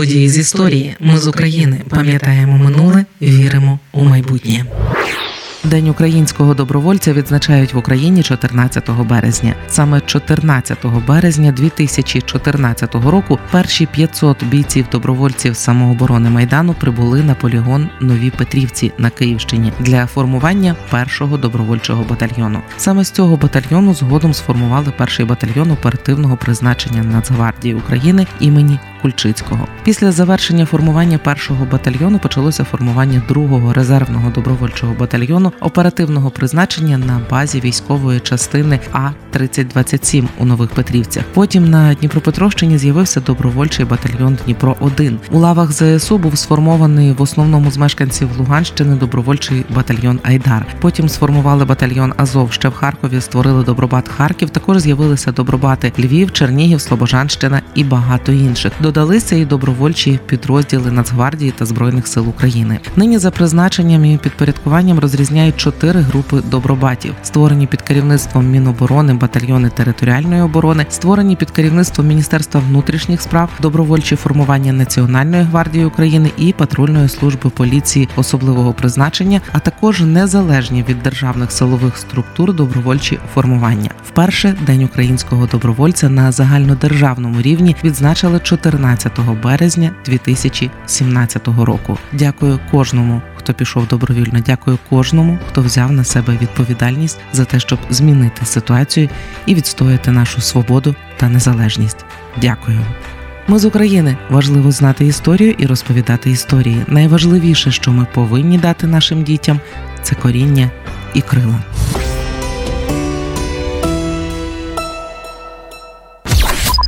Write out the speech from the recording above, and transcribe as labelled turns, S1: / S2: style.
S1: Події з історії. Ми з України пам'ятаємо минуле, віримо у майбутнє. День українського добровольця відзначають в Україні 14 березня. Саме 14 березня 2014 року перші 500 бійців добровольців самооборони майдану прибули на полігон Нові Петрівці на Київщині для формування першого добровольчого батальйону. Саме з цього батальйону згодом сформували перший батальйон оперативного призначення Нацгвардії України імені Кульчицького. Після завершення формування першого батальйону почалося формування другого резервного добровольчого батальйону оперативного призначення на базі військової частини А 3027 у Нових Петрівцях. Потім на Дніпропетровщині з'явився добровольчий батальйон Дніпро 1 У лавах ЗСУ був сформований в основному з мешканців Луганщини добровольчий батальйон Айдар. Потім сформували батальйон Азов. Ще в Харкові створили Добробат Харків. Також з'явилися Добробати Львів, Чернігів, Слобожанщина і багато інших. Додалися і добровольчі підрозділи Нацгвардії та збройних сил України. Нині за призначенням і підпорядкуванням розрізняють чотири групи добробатів, створені під керівництвом Міноборони, батальйони територіальної оборони, створені під керівництвом Міністерства внутрішніх справ, добровольчі формування Національної гвардії України і патрульної служби поліції особливого призначення, а також незалежні від державних силових структур добровольчі формування. Вперше день українського добровольця на загальнодержавному рівні відзначили 14 березня 2017 року. Дякую кожному хто пішов добровільно. Дякую кожному, хто взяв на себе відповідальність за те, щоб змінити ситуацію і відстояти нашу свободу та незалежність. Дякую. Ми з України важливо знати історію і розповідати історії. Найважливіше, що ми повинні дати нашим дітям, це коріння і крила.